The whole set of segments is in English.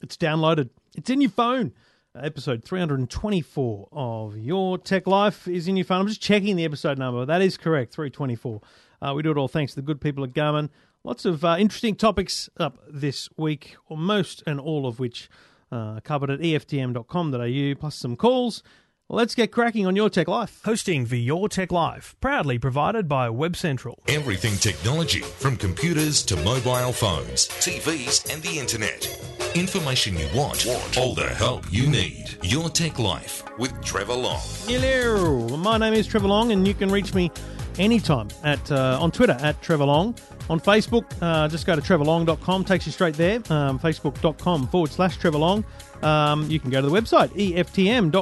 It's downloaded. It's in your phone. Uh, episode 324 of Your Tech Life is in your phone. I'm just checking the episode number. That is correct, 324. Uh, we do it all thanks to the good people at Garmin. Lots of uh, interesting topics up this week, or most and all of which uh, covered at eftm.com.au, plus some calls. Let's get cracking on Your Tech Life. Hosting for Your Tech Life, proudly provided by Web Central. Everything technology, from computers to mobile phones, TVs, and the internet. Information you want, want. all the help you need. Your Tech Life with Trevor Long. Hello, my name is Trevor Long, and you can reach me anytime at uh, on Twitter at Trevor Long. On Facebook, uh, just go to trevorlong.com, takes you straight there. Um, Facebook.com forward slash Trevor Long. Um, you can go to the website, eftm.com.au.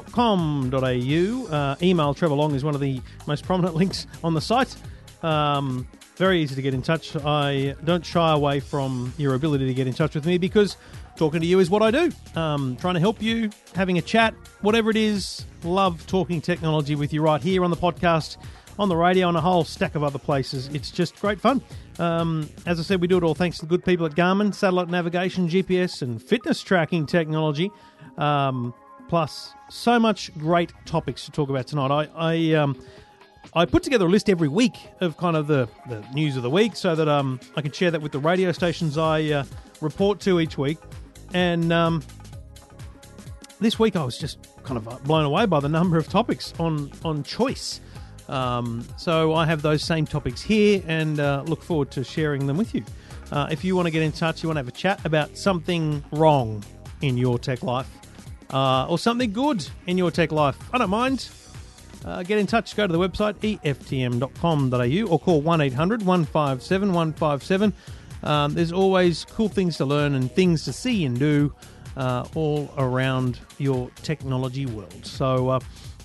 Uh, email Trevor Long is one of the most prominent links on the site. Um, very easy to get in touch. I don't shy away from your ability to get in touch with me because talking to you is what I do. Um, trying to help you, having a chat, whatever it is. Love talking technology with you right here on the podcast, on the radio, and a whole stack of other places. It's just great fun. Um, as I said, we do it all thanks to the good people at Garmin, satellite navigation, GPS, and fitness tracking technology. Um, plus, so much great topics to talk about tonight. I, I, um, I put together a list every week of kind of the, the news of the week so that um, I can share that with the radio stations I uh, report to each week. And um, this week I was just kind of uh, blown away by the number of topics on, on choice. Um, so I have those same topics here and uh, look forward to sharing them with you. Uh, if you want to get in touch, you want to have a chat about something wrong in your tech life uh, or something good in your tech life, I don't mind. Uh, get in touch, go to the website eftm.com.au or call 1 800 157 157. Um, there's always cool things to learn and things to see and do uh, all around your technology world. So, uh,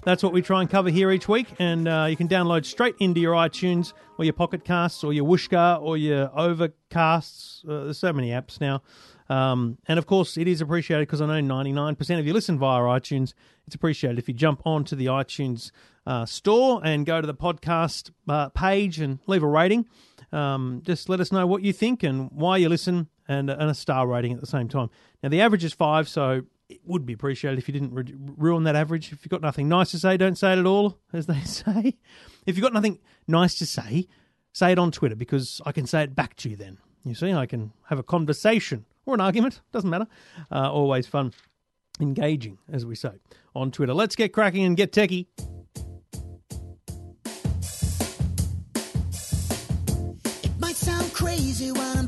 that's what we try and cover here each week, and uh, you can download straight into your iTunes or your Pocket Casts or your Whooshkaa or your Overcasts. Uh, there's so many apps now. Um, and of course, it is appreciated because I know 99% of you listen via iTunes. It's appreciated if you jump onto the iTunes uh, store and go to the podcast uh, page and leave a rating. Um, just let us know what you think and why you listen and, and a star rating at the same time. Now, the average is five, so it would be appreciated if you didn't re- ruin that average. If you've got nothing nice to say, don't say it at all, as they say. If you've got nothing nice to say, say it on Twitter because I can say it back to you then. You see, I can have a conversation or an argument, doesn't matter. Uh, always fun, engaging, as we say, on Twitter. Let's get cracking and get techie. It might sound crazy what I'm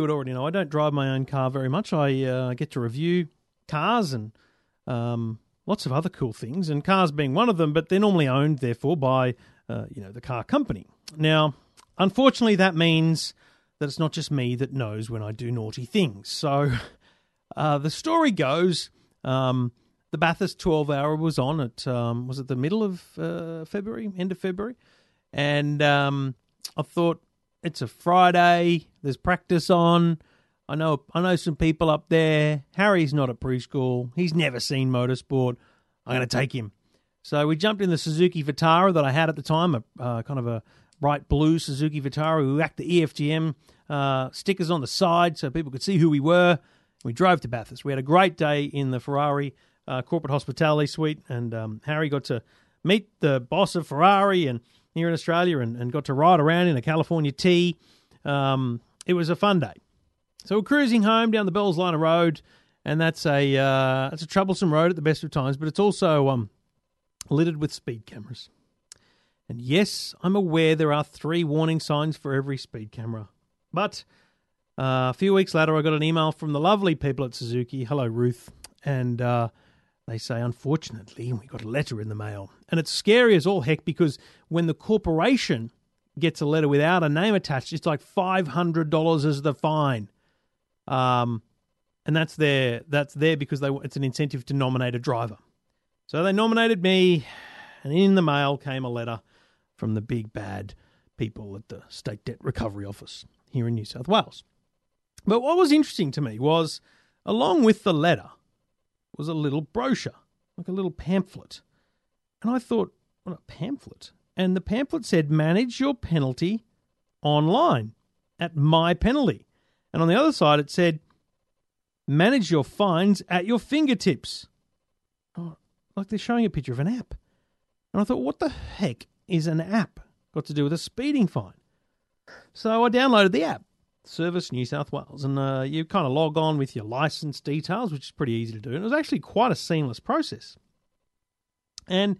you would already know I don't drive my own car very much. I uh, get to review cars and um, lots of other cool things, and cars being one of them. But they're normally owned, therefore, by uh, you know the car company. Now, unfortunately, that means that it's not just me that knows when I do naughty things. So, uh, the story goes. Um, the Bathurst 12 hour was on at, um, was it the middle of uh, February, end of February? And um, I thought, it's a Friday, there's practice on. I know I know some people up there. Harry's not at preschool. He's never seen motorsport. I'm going to take him. So we jumped in the Suzuki Vitara that I had at the time, a uh, kind of a bright blue Suzuki Vitara. We whacked the E EFTM uh, stickers on the side so people could see who we were. We drove to Bathurst. We had a great day in the Ferrari uh, corporate hospitality suite, and um, Harry got to meet the boss of Ferrari and here in Australia, and, and got to ride around in a California T. Um, it was a fun day. So we're cruising home down the Bells Line of Road, and that's a uh, that's a troublesome road at the best of times, but it's also um, littered with speed cameras. And yes, I'm aware there are three warning signs for every speed camera, but Uh, a few weeks later, I got an email from the lovely people at Suzuki. Hello, Ruth. And uh, they say, unfortunately, we got a letter in the mail. And it's scary as all heck because when the corporation gets a letter without a name attached, it's like $500 as the fine. Um, and that's there. That's there because they it's an incentive to nominate a driver. So they nominated me, and in the mail came a letter from the big bad people at the State Debt Recovery Office here in New South Wales. But what was interesting to me was, along with the letter, was a little brochure, like a little pamphlet. And I thought, what a pamphlet. And the pamphlet said, manage your penalty online at my penalty. And on the other side, it said, manage your fines at your fingertips. Oh, like they're showing a picture of an app. And I thought, what the heck is an app got to do with a speeding fine? So I downloaded the app, Service New South Wales, and uh, you kind of log on with your license details, which is pretty easy to do. And it was actually quite a seamless process. And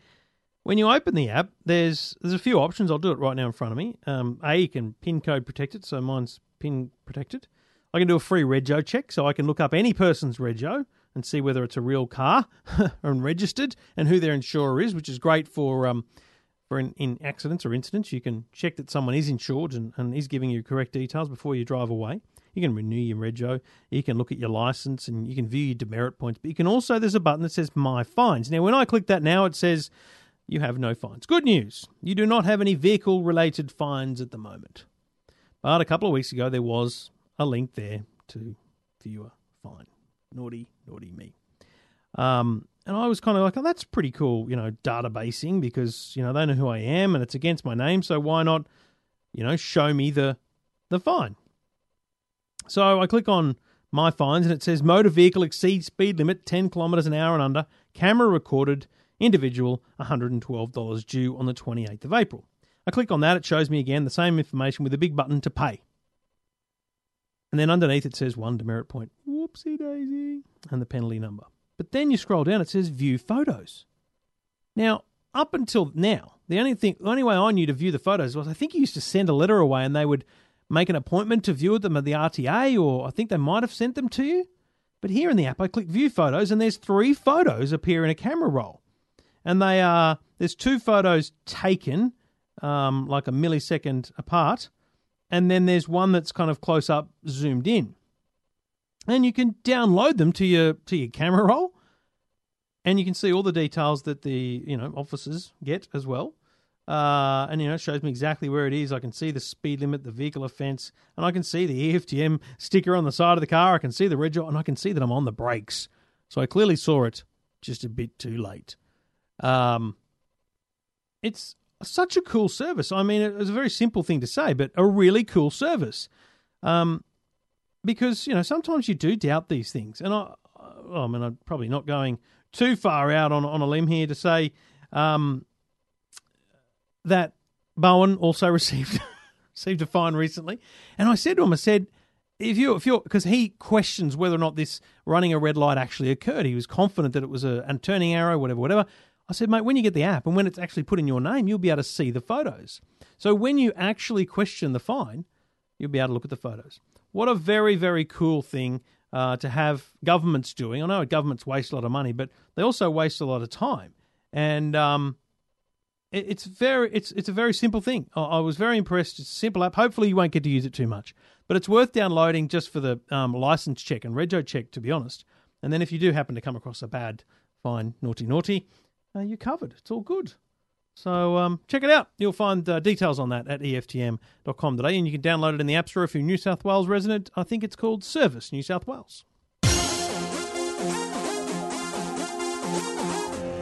when you open the app, there's there's a few options. I'll do it right now in front of me. Um, a, you can pin code protect it, so mine's pin protected. I can do a free rego check, so I can look up any person's rego and see whether it's a real car and registered and who their insurer is, which is great for um, for in, in accidents or incidents. You can check that someone is insured and, and is giving you correct details before you drive away. You can renew your rego. You can look at your license and you can view your demerit points. But you can also there's a button that says My Fines. Now, when I click that now, it says you have no fines. Good news. You do not have any vehicle related fines at the moment. But a couple of weeks ago, there was a link there to view a fine. Naughty, naughty me. Um, and I was kind of like, oh, that's pretty cool, you know, databasing because, you know, they know who I am and it's against my name. So why not, you know, show me the, the fine? So I click on my fines and it says motor vehicle exceeds speed limit 10 kilometres an hour and under, camera recorded, individual $112 due on the 28th of April. I click on that, it shows me again the same information with a big button to pay. And then underneath it says one demerit point. Whoopsie daisy. And the penalty number. But then you scroll down, it says view photos. Now, up until now, the only thing, the only way I knew to view the photos was I think you used to send a letter away and they would make an appointment to view them at the RTA, or I think they might have sent them to you. But here in the app, I click view photos and there's three photos appear in a camera roll. And they are, there's two photos taken um, like a millisecond apart and then there's one that's kind of close up, zoomed in, and you can download them to your to your camera roll, and you can see all the details that the you know officers get as well. Uh, and you know, it shows me exactly where it is. I can see the speed limit, the vehicle offence, and I can see the EFTM sticker on the side of the car. I can see the reg, and I can see that I'm on the brakes. So I clearly saw it, just a bit too late. Um, it's such a cool service. I mean, it was a very simple thing to say, but a really cool service. Um, because you know sometimes you do doubt these things, and I, I mean, I'm probably not going too far out on on a limb here to say um, that Bowen also received received a fine recently, and I said to him, I said. If you, if you're, because he questions whether or not this running a red light actually occurred. He was confident that it was a, a turning arrow, whatever, whatever. I said, mate, when you get the app and when it's actually put in your name, you'll be able to see the photos. So when you actually question the fine, you'll be able to look at the photos. What a very, very cool thing uh, to have governments doing. I know governments waste a lot of money, but they also waste a lot of time. And um, it, it's very, it's it's a very simple thing. I, I, was very impressed. It's a simple app. Hopefully, you won't get to use it too much, but it's worth downloading just for the um, license check and rego check, to be honest. And then if you do happen to come across a bad fine, naughty, naughty, uh, you're covered. It's all good. So um, check it out. You'll find uh, details on that at EFTM.com today, and you can download it in the App Store if you're New South Wales resident. I think it's called Service New South Wales.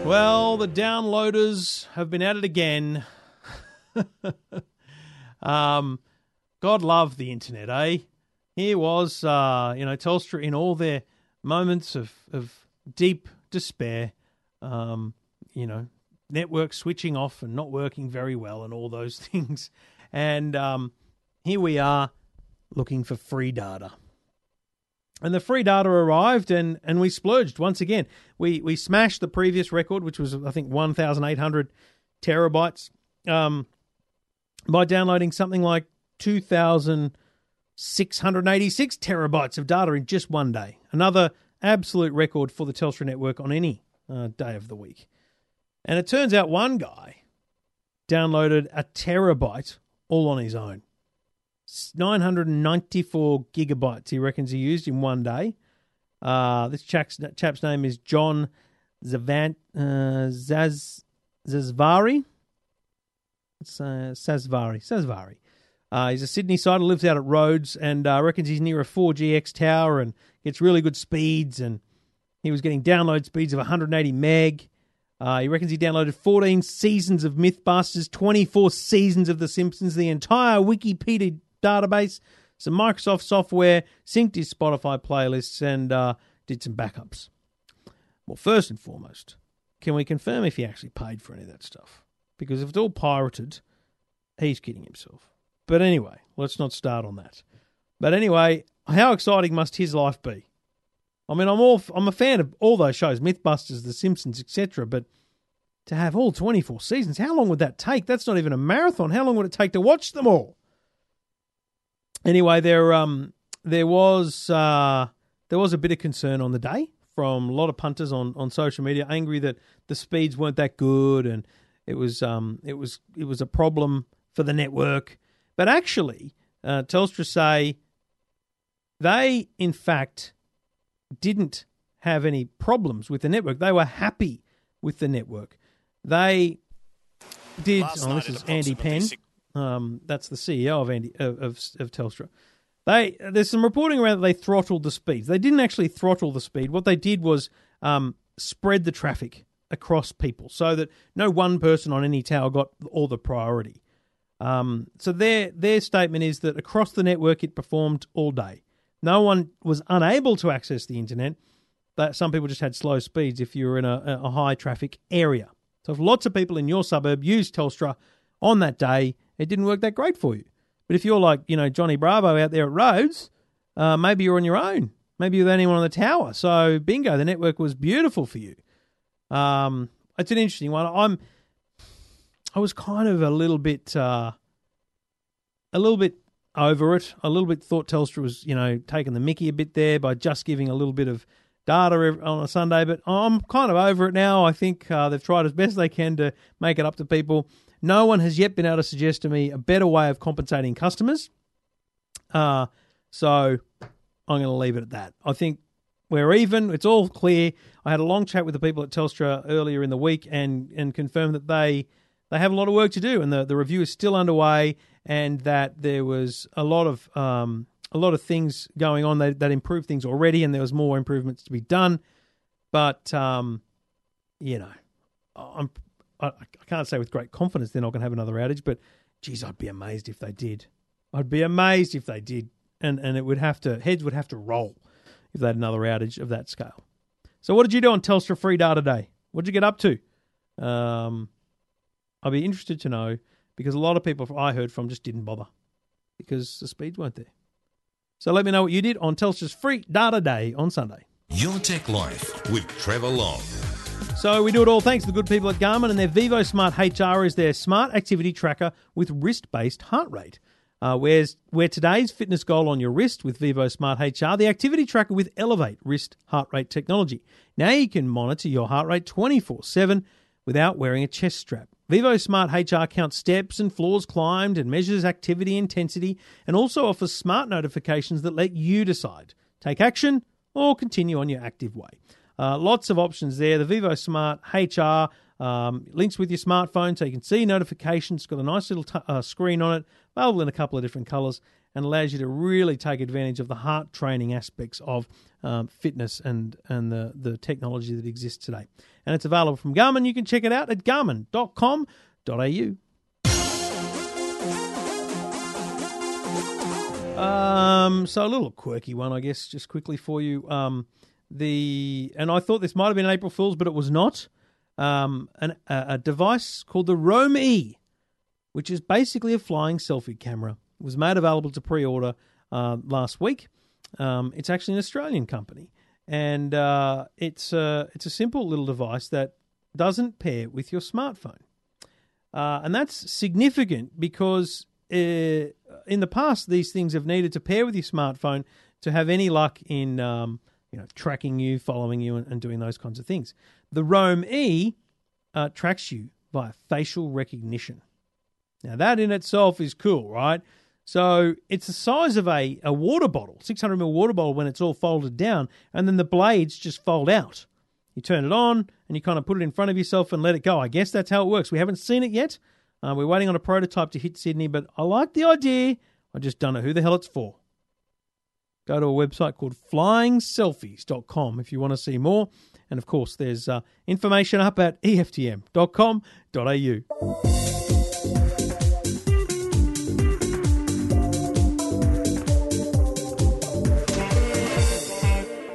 Well, the downloaders have been at it again. um, God love the internet, eh? Here was, uh, you know, Telstra in all their moments of, of deep despair. Um, you know, network switching off and not working very well and all those things. And um, here we are looking for free data. And the free data arrived and, and we splurged once again. We we smashed the previous record, which was, I think, 1,800 terabytes, um, by downloading something like 2,686 terabytes of data in just one day. Another absolute record for the Telstra network on any uh, day of the week. And it turns out one guy downloaded a terabyte all on his own. 994 gigabytes he reckons he used in one day. Uh, this chap's, chap's name is John Zavant, uh, Zaz, Zazvari. It's, uh, Sazvari. Sazvari. Uh, he's a Sydney sider, lives out at Rhodes, and uh, reckons he's near a 4GX tower and gets really good speeds. And he was getting download speeds of 180 meg. Uh, he reckons he downloaded 14 seasons of Mythbusters, 24 seasons of The Simpsons, the entire Wikipedia database, some Microsoft software, synced his Spotify playlists, and uh, did some backups. Well, first and foremost, can we confirm if he actually paid for any of that stuff? Because if it's all pirated, he's kidding himself. But anyway, let's not start on that. But anyway, how exciting must his life be? I mean, I'm all I'm a fan of all those shows, MythBusters, The Simpsons, etc. But to have all 24 seasons, how long would that take? That's not even a marathon. How long would it take to watch them all? Anyway, there um there was uh, there was a bit of concern on the day from a lot of punters on, on social media, angry that the speeds weren't that good and it was um it was it was a problem for the network. But actually, uh, Telstra say they in fact didn't have any problems with the network. They were happy with the network. They did. Last oh, this is Andy Penn. six- Um, that's the CEO of Andy of, of, of Telstra. They there's some reporting around that they throttled the speeds. They didn't actually throttle the speed. What they did was um, spread the traffic across people so that no one person on any tower got all the priority. Um, so their their statement is that across the network it performed all day. No one was unable to access the internet. But some people just had slow speeds if you were in a, a high traffic area. So if lots of people in your suburb used Telstra on that day, it didn't work that great for you. But if you're like you know Johnny Bravo out there at Rhodes, uh, maybe you're on your own. Maybe you're the only one on the tower. So bingo, the network was beautiful for you. Um, it's an interesting one. I'm I was kind of a little bit uh, a little bit over it. A little bit thought Telstra was, you know, taking the mickey a bit there by just giving a little bit of data on a Sunday, but I'm kind of over it now. I think uh, they've tried as best they can to make it up to people. No one has yet been able to suggest to me a better way of compensating customers. Uh, so I'm going to leave it at that. I think we're even. It's all clear. I had a long chat with the people at Telstra earlier in the week and and confirmed that they they have a lot of work to do, and the, the review is still underway, and that there was a lot of um, a lot of things going on that, that improved things already, and there was more improvements to be done. But um, you know, I'm I, I can't say with great confidence they're not going to have another outage, but geez, I'd be amazed if they did. I'd be amazed if they did, and and it would have to heads would have to roll if they had another outage of that scale. So, what did you do on Telstra Free Data Day? What did you get up to? Um, I'd be interested to know because a lot of people I heard from just didn't bother because the speeds weren't there. So, let me know what you did on Telstra's Free Data Day on Sunday. Your Tech Life with Trevor Long. So we do it all thanks to the good people at Garmin and their Vivo Smart HR is their smart activity tracker with wrist-based heart rate. Uh, where's where today's fitness goal on your wrist with Vivo Smart HR, the activity tracker with Elevate wrist heart rate technology. Now you can monitor your heart rate 24/7 without wearing a chest strap. Vivo Smart HR counts steps and floors climbed and measures activity intensity and also offers smart notifications that let you decide take action or continue on your active way. Uh, lots of options there. The Vivo Smart HR um, links with your smartphone so you can see notifications. It's got a nice little t- uh, screen on it, available in a couple of different colors, and allows you to really take advantage of the heart training aspects of um, fitness and, and the, the technology that exists today. And it's available from Garmin. You can check it out at garmin.com.au. Um, so a little quirky one, I guess, just quickly for you. Um, the and I thought this might have been April Fool's, but it was not. Um, an, a, a device called the Roam E, which is basically a flying selfie camera, it was made available to pre-order uh, last week. Um, it's actually an Australian company, and uh, it's a, it's a simple little device that doesn't pair with your smartphone, uh, and that's significant because uh, in the past, these things have needed to pair with your smartphone to have any luck in um, you know tracking you, following you, and, and doing those kinds of things. The Roam E uh, tracks you via facial recognition. Now that in itself is cool, right? So it's the size of a, a water bottle, 600 ml water bottle when it's all folded down, and then the blades just fold out. You turn it on and you kind of put it in front of yourself and let it go. I guess that's how it works. We haven't seen it yet. Uh, we're waiting on a prototype to hit Sydney, but I like the idea. I just don't know who the hell it's for. Go to a website called flyingselfies.com if you want to see more. And of course, there's uh, information up at eftm.com.au.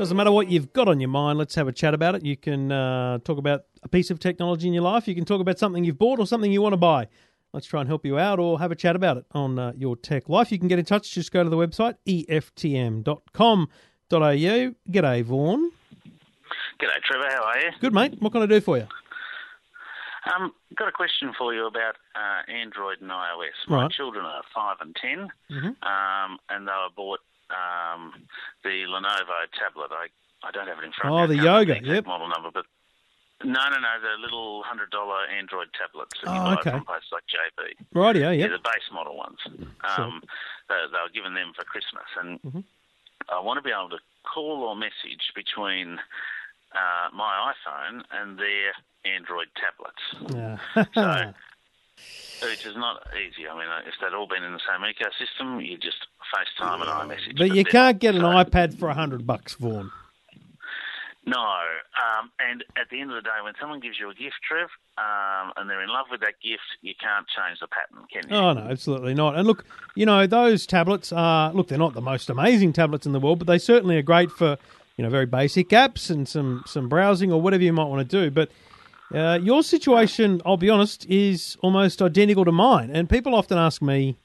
Doesn't matter what you've got on your mind, let's have a chat about it. You can uh, talk about a piece of technology in your life, you can talk about something you've bought or something you want to buy. Let's try and help you out or have a chat about it on uh, your tech life. You can get in touch, just go to the website eftm.com.au. G'day, Vaughan. G'day, Trevor. How are you? Good, mate. What can I do for you? Um, got a question for you about uh, Android and iOS. My Right. children are five and 10 Mhm. um, and they were bought um, the Lenovo tablet. I, I don't have it in front Oh, of me. the can't remember Yoga, exact yep. model number, but no, no, no, the little hundred dollar Android tablets that you Oh, buy okay. from places like JB. Rightio, Yeah, yep. the base model ones. Um, they, they were given them for Christmas, and Mhm. I want to be able to call or message between uh, my iPhone and their Android tablets, Yeah. which is not easy. I mean, if they'd all been in the same ecosystem, you just FaceTime and iMessage. but you can't get an So- iPad for a hundred bucks, Vaughan. No, um, and at the end of the day, when someone gives you a gift, Trev, um, and they're in love with that gift, you can't change the pattern, can you? Oh no, absolutely not. And look, you know those tablets are look, they're not the most amazing tablets in the world, but they certainly are great for you know very basic apps and some some browsing or whatever you might want to do. But uh, your situation, I'll be honest, is almost identical to mine. And people often ask me,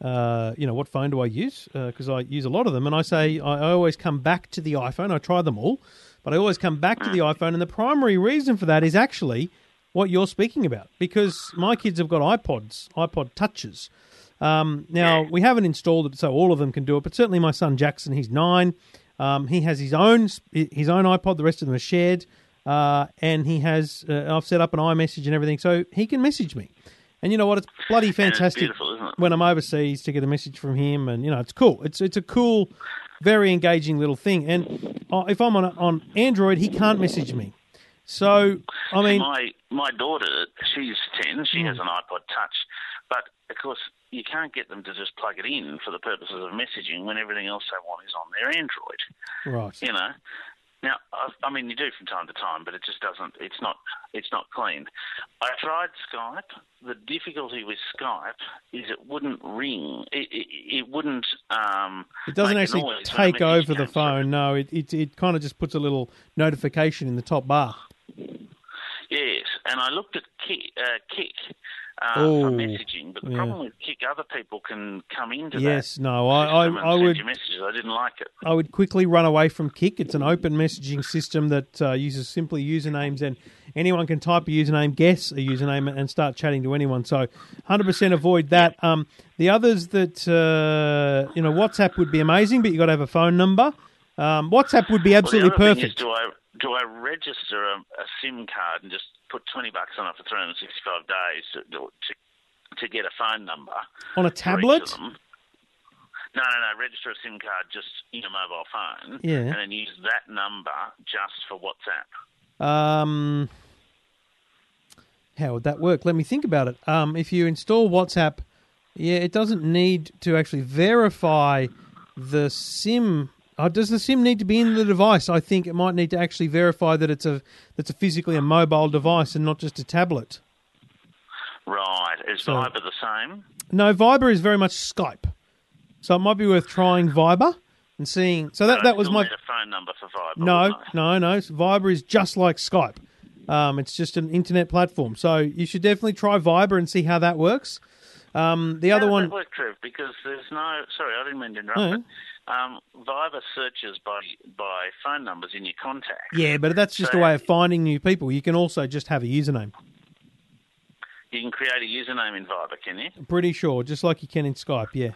uh, you know, what phone do I use? Because I use a lot of them, and I say I, I always come back to the iPhone. I try them all, but I always come back to the iPhone, and the primary reason for that is actually what you're speaking about because my kids have got iPods, iPod touches. Um, now we haven't installed it so all of them can do it, but certainly my son Jackson, he's nine. Um, he has his own his own iPod. The rest of them are shared, uh, and he has. Uh, I've set up an iMessage and everything, so he can message me. And you know what? It's bloody fantastic isn't it? when I'm overseas to get a message from him, and you know it's cool. It's it's a cool, very engaging little thing. And uh, if I'm on on Android, he can't message me. So I mean, my my daughter, she's ten. She Hmm. has an iPod Touch, but of course you can't get them to just plug it in for the purposes of messaging when everything else they want is on their Android. right. You know. Now, I, I mean, you do from time to time, but it just doesn't. It's not. It's not clean. I tried Skype. The difficulty with Skype is it wouldn't ring. It, it, it wouldn't. Um, It doesn't actually take over the comes through. phone. No, it it, it kind of just puts a little notification in the top bar. Yes, and I looked at Kik, uh, Kik uh, Oh, for messaging, but the yeah. problem with Kik, other people can come into Yes, that. Yes, no, I I, I would messages. I didn't like it. I would quickly run away from Kik. It's an open messaging system that uh, uses simply usernames, and anyone can type a username, guess a username, and start chatting to anyone. So, hundred percent avoid that. Um, the others that uh, you know, WhatsApp would be amazing, but you have got to have a phone number. Um, WhatsApp would be absolutely well, perfect. Is, do I do I register a, a SIM card and just put twenty bucks on it for three hundred sixty-five days to, to to get a phone number On a tablet? No, no, no. Register a SIM card just in a mobile phone, Yeah. and then use that number just for WhatsApp. Um, how would that work? Let me think about it. Um, if you install WhatsApp, yeah, it doesn't need to actually verify the SIM. Uh, does the SIM need to be in the device? I think it might need to actually verify that it's a that's a physically a mobile device and not just a tablet. Right. Is So- Viber the same? No, Viber is very much Skype, so it might be worth trying Viber and seeing. So that that was my need a phone number for Viber. No, no, no. Viber is just like Skype. Um, it's just an internet platform. So you should definitely try Viber and see how that works. Um, the How other one, work, Trev? Because there's no. Sorry, I didn't mean to interrupt. No. But, um, Viber searches by by phone numbers in your contacts. yeah, but that's just a way of finding new people. You can also just have a username. You can create a username in Viber, can you? Pretty sure, just like you can in Skype. Yeah.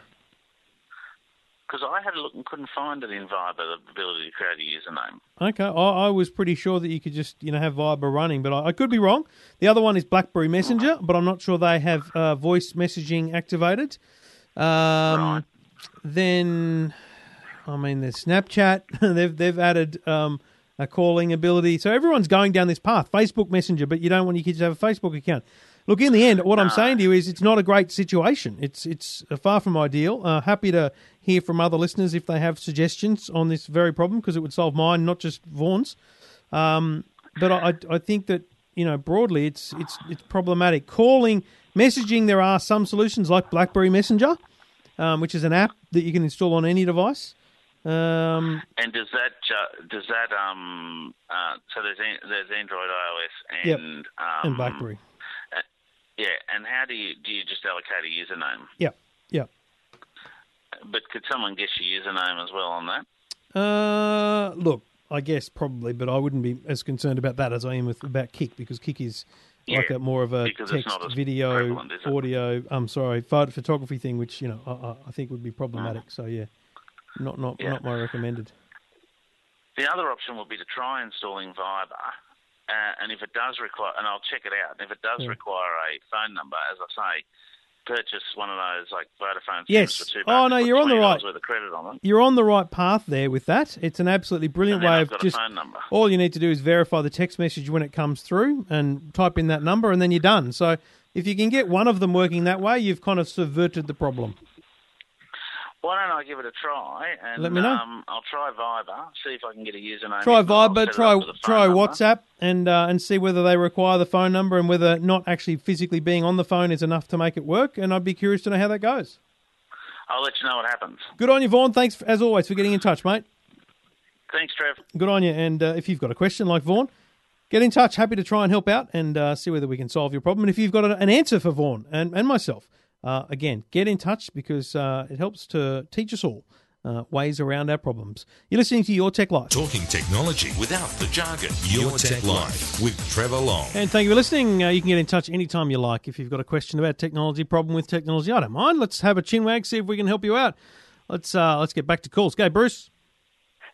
Because I had a look and couldn't find it in Viber, the ability to create a username. Okay, I, I was pretty sure that you could just you know have Viber running, but I, I could be wrong. The other one is BlackBerry Messenger, but I'm not sure they have uh, voice messaging activated. Um, Right. Then, I mean, there's Snapchat. they've they've added um, a calling ability, so everyone's going down this path. Facebook Messenger, but you don't want your kids to have a Facebook account. Look, in the end, what I'm saying to you is it's not a great situation. It's it's far from ideal. Uh, happy to hear from other listeners if they have suggestions on this very problem because it would solve mine, not just Vaughan's. Um, but I, I think that you know broadly it's it's it's problematic. Calling, messaging, there are some solutions like BlackBerry Messenger, um, which is an app that you can install on any device. Um, And does that ju- does that um uh, so there's an- there's Android, iOS, Yep. and um, and BlackBerry. Yeah, and how do you do you just allocate a username? Yeah, yeah. But could someone guess your username as well on that? Uh, look, I guess probably, but I wouldn't be as concerned about that as I am with about Kik because Kik is like a more of a text, video, prevalent, is it? audio. I'm sorry, photo, photography thing, which you know I, I- think would be problematic. So yeah, not not Yeah. not my recommended. The other option would be to try installing Viber, uh, and if it does require, and I'll check it out. And if it does Yeah. require a phone number, as I say, purchase one of those like Vodafone Yes. For two Oh, bucks, no, you're on the right- Worth of credit on You're on the right path there with that. It's an absolutely brilliant way I've of just all you need to do is verify the text message when it comes through and type in that number, and then you're done. So if you can get one of them working that way, you've kind of subverted the problem. Why don't I give it a try? And Let me know. Um, I'll try Viber, see if I can get a username. Try If not, I'll Viber, try up with a phone try number. WhatsApp, and uh, and see whether they require the phone number and whether not actually physically being on the phone is enough to make it work. And I'd be curious to know how that goes. I'll let you know what happens. Good on you, Vaughan. Thanks as always for getting in touch, mate. Thanks, Trev. Good on you. And uh, if you've got a question like Vaughan, get in touch. Happy to try and help out and uh, see whether we can solve your problem. And if you've got an answer for Vaughan and, and myself, uh, again, get in touch because uh, it helps to teach us all uh, ways around our problems. You're listening to Your Tech Life. Talking technology without the jargon. Your, Tech, Life with Trevor Long. And thank you for listening. Uh, you can get in touch anytime you like if you've got a question about technology, problem with technology. I don't mind. Let's have a chinwag, see if we can help you out. Let's uh, let's get back to calls. Go, Bruce.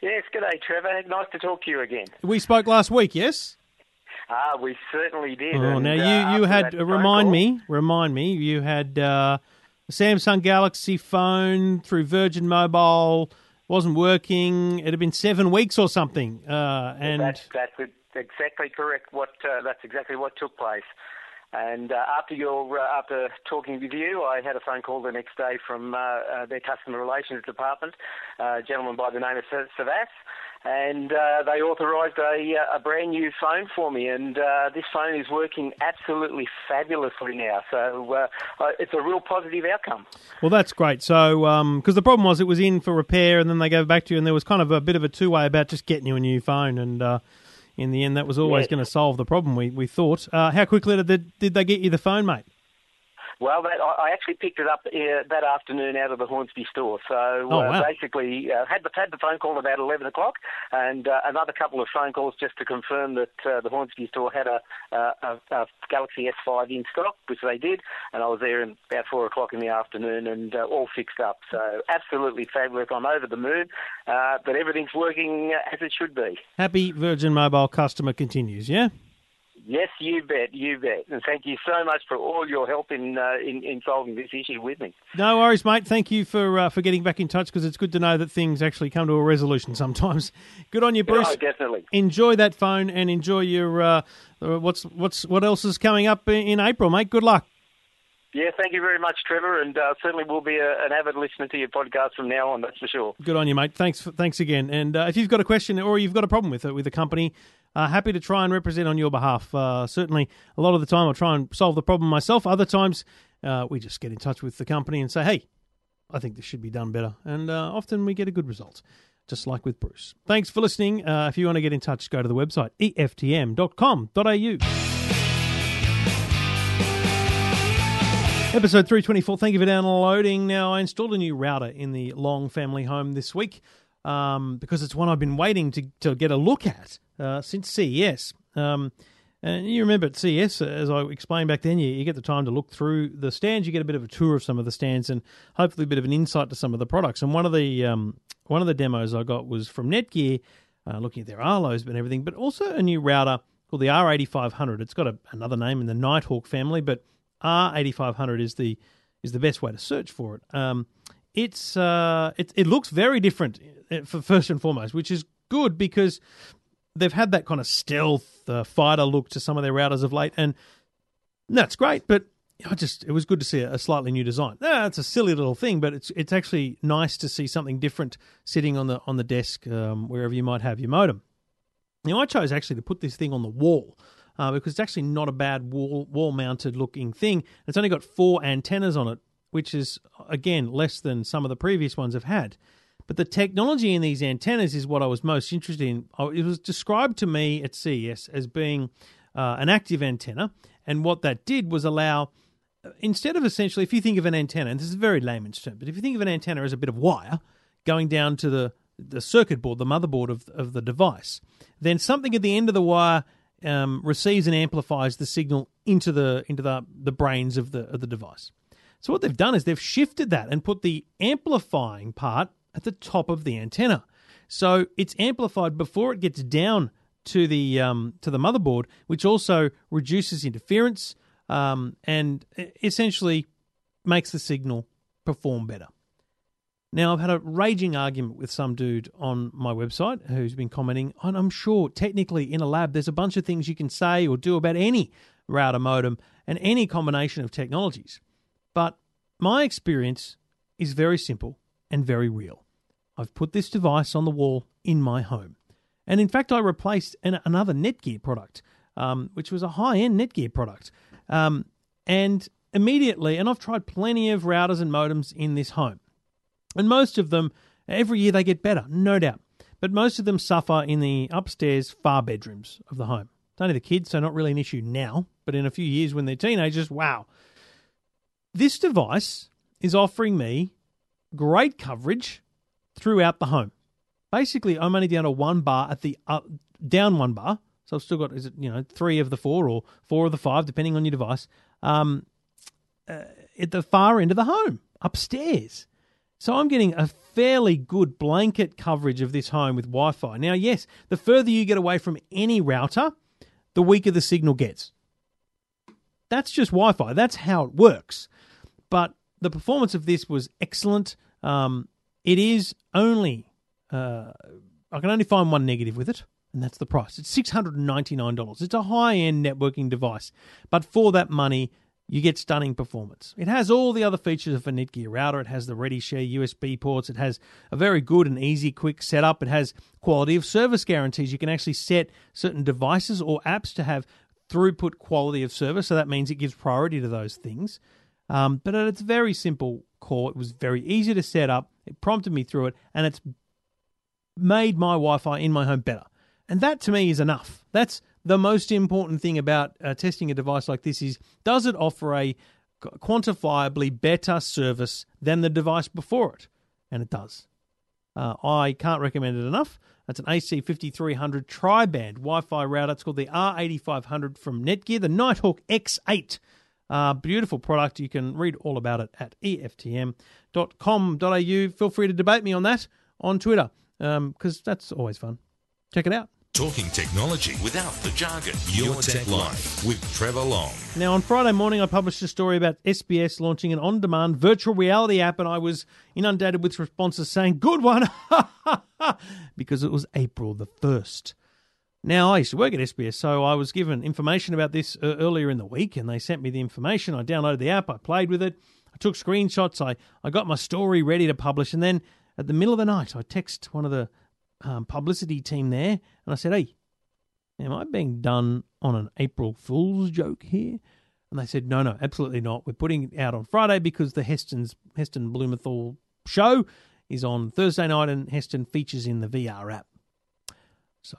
Yes, good day, Trevor. Nice to talk to you again. We spoke last week, yes? Ah, we certainly did. Oh, and, now uh, you you after had uh, remind call- me, remind me. You had uh, Samsung Galaxy phone through Virgin Mobile wasn't working. It had been seven weeks or something, uh, and That's, that's exactly correct. What uh, that's exactly what took place. And uh, after your uh, after talking with you, I had a phone call the next day from uh, uh, their customer relations department, uh, a gentleman by the name of Savas, and uh, they authorised a, a brand new phone for me. And this phone is working absolutely fabulously now. So it's a real positive outcome. well, that's great. So, because the problem was it was in for repair, and then they gave it back to you, and there was kind of a bit of a two way about just getting you a new phone, and in the end, that was always Yes. going to solve the problem. We we thought. Uh, how quickly did they, did they get you the phone, mate? Well, that, I actually picked it up uh, that afternoon out of the Hornsby store. So Oh, uh, wow. basically, uh, had the had the phone call about eleven o'clock, and uh, another couple of phone calls just to confirm that uh, the Hornsby store had a, a, a Galaxy S5 in stock, which they did, and I was there in about four o'clock in the afternoon, and uh, all fixed up. So absolutely fabulous. I'm over the moon, uh, but everything's working as it should be. Happy Virgin Mobile customer continues. Yeah. Yes, you bet, you bet, and thank you so much for all your help in uh, in, in solving this issue with me. No worries, mate. Thank you for uh, for getting back in touch because it's good to know that things actually come to a resolution sometimes. Good on you, Bruce. Oh, definitely. Enjoy that phone and enjoy your uh, uh, what's what's what else is coming up in, April, mate. Good luck. Yeah, thank you very much, Trevor, and uh, certainly will be a, an avid listener to your podcast from now on. That's for sure. Good on you, mate. Thanks for, thanks again. And uh, if you've got a question or you've got a problem with it with the company, uh, happy to try and represent on your behalf. Uh, certainly, a lot of the time I'll try and solve the problem myself. Other times, uh, we just get in touch with the company and say, "Hey, I think this should be done better," and uh, often we get a good result. Just like with Bruce. Thanks for listening. Uh, if you want to get in touch, go to the website eftm.com.au. Episode 324. Thank you for downloading. Now, I installed a new router in the Long family home this week um, because it's one I've been waiting to, to get a look at uh, since CES. Um, And you remember at CES, as I explained back then, you, you get the time to look through the stands, you get a bit of a tour of some of the stands, and hopefully a bit of an insight to some of the products. And one of the um, one of the demos I got was from Netgear, uh, looking at their Arlos and everything, but also a new router called the R8500. It's got a, another name in the Nighthawk family, but R8500 is the is the best way to search for it. Um, it's uh, it, it looks very different uh, for first and foremost, which is good because they've had that kind of stealth uh, fighter look to some of their routers of late, and that's great. But I just it was good to see a, slightly new design. Yeah, it's a silly little thing, but it's it's actually nice to see something different sitting on the on the desk um, wherever you might have your modem. Now I chose actually to put this thing on the wall. Uh, because it's actually not a bad wall wall mounted looking thing. It's only got four antennas on it, which is again less than some of the previous ones have had. But the technology in these antennas is what I was most interested in. Oh, it was described to me at CES as being uh, an active antenna, and what that did was allow, uh, instead of essentially, if you think of an antenna, and this is a very layman's term, but if you think of an antenna as a bit of wire going down to the the circuit board, the motherboard of of the device, then something at the end of the wire um, receives and amplifies the signal into the into the the brains of the of the device. So what they've done is they've shifted that and put the amplifying part at the top of the antenna. So it's amplified before it gets down to the um, to the motherboard, which also reduces interference um, and essentially makes the signal perform better. Now, I've had a raging argument with some dude on my website who's been commenting, and I'm sure technically in a lab there's a bunch of things you can say or do about any router modem and any combination of technologies. But my experience is very simple and very real. I've put this device on the wall in my home. And in fact, I replaced an, another Netgear product, um, which was a high end Netgear product. Um, and immediately, and I've tried plenty of routers and modems in this home. And most of them, every year they get better, no doubt. But most of them suffer in the upstairs far bedrooms of the home. It's only the kids, so not really an issue now. But in a few years when they're teenagers, wow. This device is offering me great coverage throughout the home. Basically, I'm only down to one bar at the down one bar, so I've still got is it you know three of the four or four of the five, depending on your device. Um, uh, at the far end of the home, upstairs. So I'm getting a fairly good blanket coverage of this home with Wi-Fi. Now, yes, the further you get away from any router, the weaker the signal gets. That's just Wi-Fi. That's how it works. But the performance of this was excellent. Um, it is only, uh, I can only find one negative with it, and that's the price. It's $699. It's a high end networking device, but for that money, you get stunning performance. It has all the other features of a Netgear router. It has the ReadyShare USB ports. It has a very good and easy, quick setup. It has quality of service guarantees. You can actually set certain devices or apps to have throughput quality of service. So that means it gives priority to those things. Um, but at its very simple core, it was very easy to set up. It prompted me through it, and it's made my Wi-Fi in my home better. And that to me is enough. That's the most important thing about uh, testing a device like this is does it offer a quantifiably better service than the device before it? And it does. Uh, I can't recommend it enough. That's an AC5300 tri-band Wi-Fi router. It's called the R8500 from Netgear, the Nighthawk X8. Uh, beautiful product. You can read all about it at eftm.com.au. Feel free to debate me on that on Twitter because um, that's always fun. Check it out. Talking technology without the jargon. Your, Tech, Tech Life with Trevor Long. Now, on Friday morning, I published a story about SBS launching an on demand virtual reality app, and I was inundated with responses saying, Good one! because it was April the 1st. Now, I used to work at SBS, so I was given information about this uh, earlier in the week, and they sent me the information. I downloaded the app, I played with it, I took screenshots, I, I got my story ready to publish, and then at the middle of the night, I text one of the um, publicity team there, and I said, "Hey, am I being done on an April Fool's joke here?" And they said, "No, no, absolutely not. We're putting it out on Friday because the Heston's Heston Blumenthal show is on Thursday night, and Heston features in the VR app." So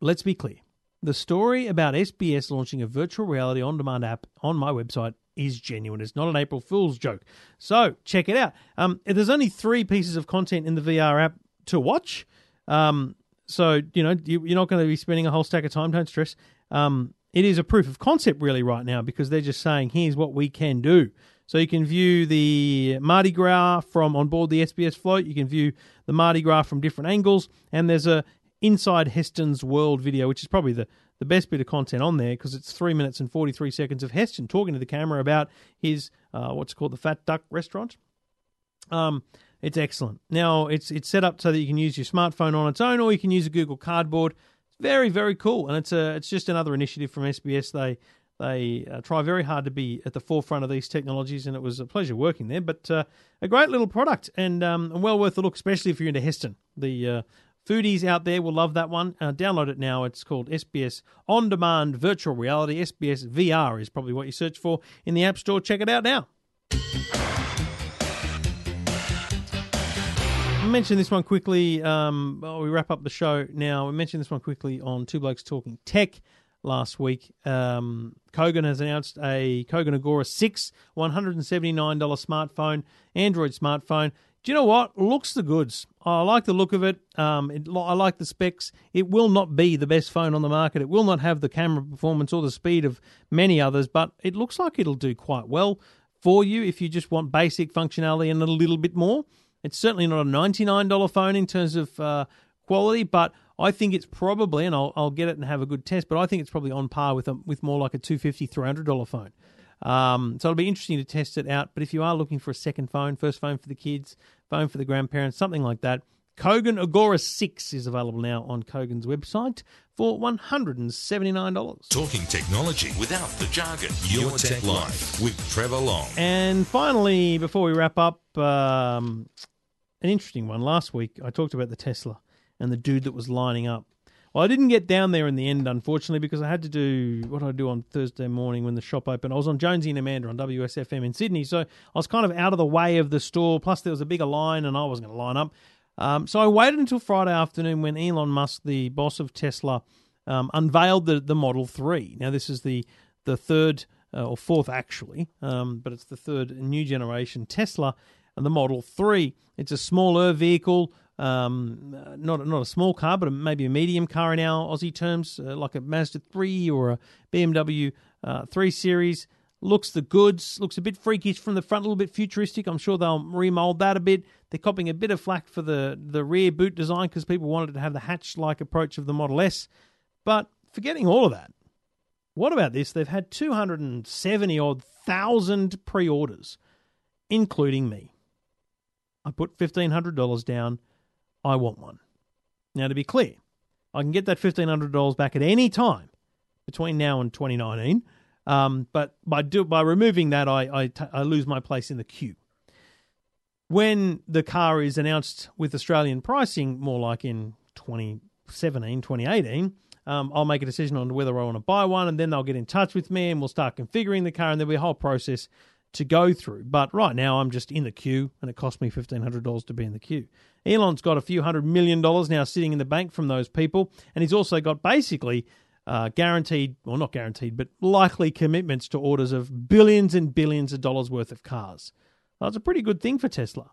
let's be clear. The story about SBS launching a virtual reality on demand app on my website is genuine. It's not an April Fool's joke. So check it out. Um, there's only three pieces of content in the VR app to watch. Um, so, you know, you, are not going to be spending a whole stack of time. Don't stress. Um, it is a proof of concept really right now because they're just saying here's what we can do. So you can view the Mardi Gras from on board the SBS float. You can view the Mardi Gras from different angles, and there's a inside Heston's World video, which is probably the the best bit of content on there because it's three minutes and 43 seconds of Heston talking to the camera about his, uh, what's called, the Fat Duck restaurant. Um, it's excellent. Now, it's it's set up so that you can use your smartphone on its own or you can use a Google Cardboard. It's very, very cool. And it's a, it's just another initiative from SBS. They they uh, try very hard to be at the forefront of these technologies, and it was a pleasure working there. But uh, a great little product and um, well worth a look, especially if you're into Heston. The uh, Foodies out there will love that one. Uh, download it now. It's called SBS On Demand Virtual Reality. SBS VR is probably what you search for in the App Store. Check it out now. I mentioned this one quickly. Um, well, we wrap up the show now. We mentioned this one quickly on Two Blokes Talking Tech last week. Um, Kogan has announced a Kogan Agora 6 $179 smartphone, Android smartphone. Do you know what? Looks the goods. I like the look of it. Um, it. I like the specs. It will not be the best phone on the market. It will not have the camera performance or the speed of many others, but it looks like it'll do quite well for you if you just want basic functionality and a little bit more. It's certainly not a $99 phone in terms of uh, quality, but I think it's probably, and I'll, I'll get it and have a good test, but I think it's probably on par with a, with more like a $250, $300 phone. Um, so it'll be interesting to test it out. But if you are looking for a second phone, first phone for the kids, phone for the grandparents, something like that, Kogan Agora 6 is available now on Kogan's website for $179. Talking technology without the jargon. Your, Tech, Life with Trevor Long. And finally, before we wrap up, um, an interesting one. Last week, I talked about the Tesla and the dude that was lining up. Well, I didn't get down there in the end, unfortunately, because I had to do what I do on Thursday morning when the shop opened. I was on Jonesy and Amanda on WSFM in Sydney, so I was kind of out of the way of the store. Plus, there was a bigger line, and I wasn't going to line up. Um, so I waited until Friday afternoon when Elon Musk, the boss of Tesla, um, unveiled the, the Model 3. Now, this is the, the third, uh, or fourth actually, um, but it's the third new generation Tesla, and the Model 3. It's a smaller vehicle, um, not, not a small car, but maybe a medium car in our Aussie terms, uh, like a Mazda 3 or a BMW uh, 3 Series looks the goods, looks a bit freakish from the front, a little bit futuristic. I'm sure they'll remold that a bit. They're copying a bit of flack for the, the rear boot design because people wanted to have the hatch like approach of the Model S. But forgetting all of that, what about this? They've had 270 odd thousand pre orders, including me. I put $1,500 down. I want one. Now, to be clear, I can get that $1,500 back at any time between now and 2019 um, but by do, by removing that, I, I, t- I lose my place in the queue. When the car is announced with Australian pricing, more like in 2017, 2018, um, I'll make a decision on whether I want to buy one, and then they'll get in touch with me, and we'll start configuring the car, and there'll be a whole process to go through. But right now, I'm just in the queue, and it cost me $1,500 to be in the queue. Elon's got a few hundred million dollars now sitting in the bank from those people, and he's also got basically uh, guaranteed, well, not guaranteed, but likely commitments to orders of billions and billions of dollars worth of cars. That's a pretty good thing for Tesla.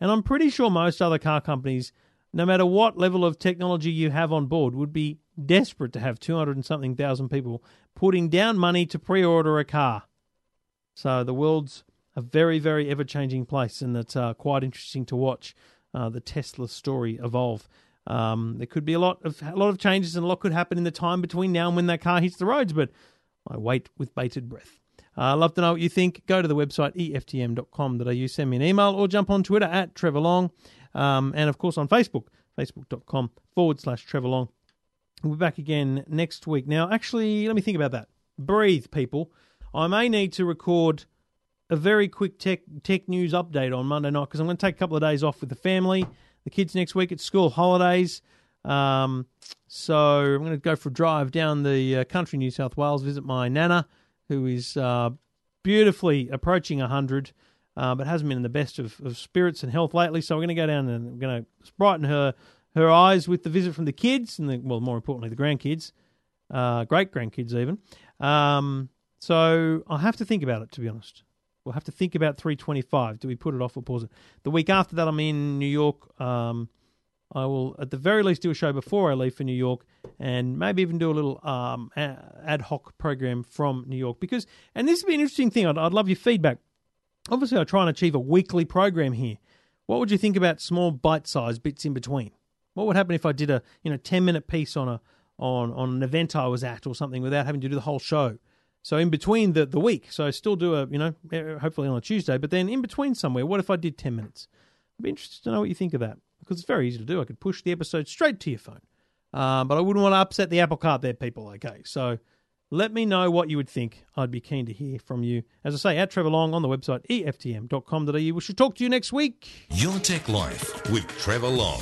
And I'm pretty sure most other car companies, no matter what level of technology you have on board, would be desperate to have 200 and something thousand people putting down money to pre order a car. So the world's a very, very ever changing place, and it's uh, quite interesting to watch uh, the Tesla story evolve. Um, there could be a lot of a lot of changes and a lot could happen in the time between now and when that car hits the roads. But I wait with bated breath. Uh, love to know what you think. Go to the website eftm.com.au, send me an email, or jump on Twitter at Trevor Long, um, and of course on Facebook, facebook.com forward slash Trevor Long. We'll be back again next week. Now, actually, let me think about that. Breathe, people. I may need to record a very quick tech tech news update on Monday night because I'm going to take a couple of days off with the family the kids next week at school holidays. Um, so I'm going to go for a drive down the uh, country, New South Wales, visit my nana, who is uh, beautifully approaching 100, uh, but hasn't been in the best of, of spirits and health lately. So we're going to go down and we're going to brighten her her eyes with the visit from the kids, and the, well, more importantly, the grandkids, uh, great grandkids even. Um, so I'll have to think about it, to be honest. We'll have to think about 325. Do we put it off or pause it? The week after that, I'm in New York um, I will, at the very least, do a show before I leave for New York, and maybe even do a little um, ad hoc program from New York. Because, and this would be an interesting thing. I'd, I'd love your feedback. Obviously, I try and achieve a weekly program here. What would you think about small bite-sized bits in between? What would happen if I did a you know ten minute piece on a on on an event I was at or something without having to do the whole show? So in between the the week, so I still do a you know eh, hopefully on a Tuesday, but then in between somewhere, what if I did ten minutes? I'd be interested to know what you think of that because it's very easy to do. I could push the episode straight to your phone, um, but I wouldn't want to upset the apple cart there, people. Okay, so let me know what you would think. I'd be keen to hear from you. As I say, at Trevor Long on the website eftm.com.au. We should talk to you next week. Your Tech Life with Trevor Long.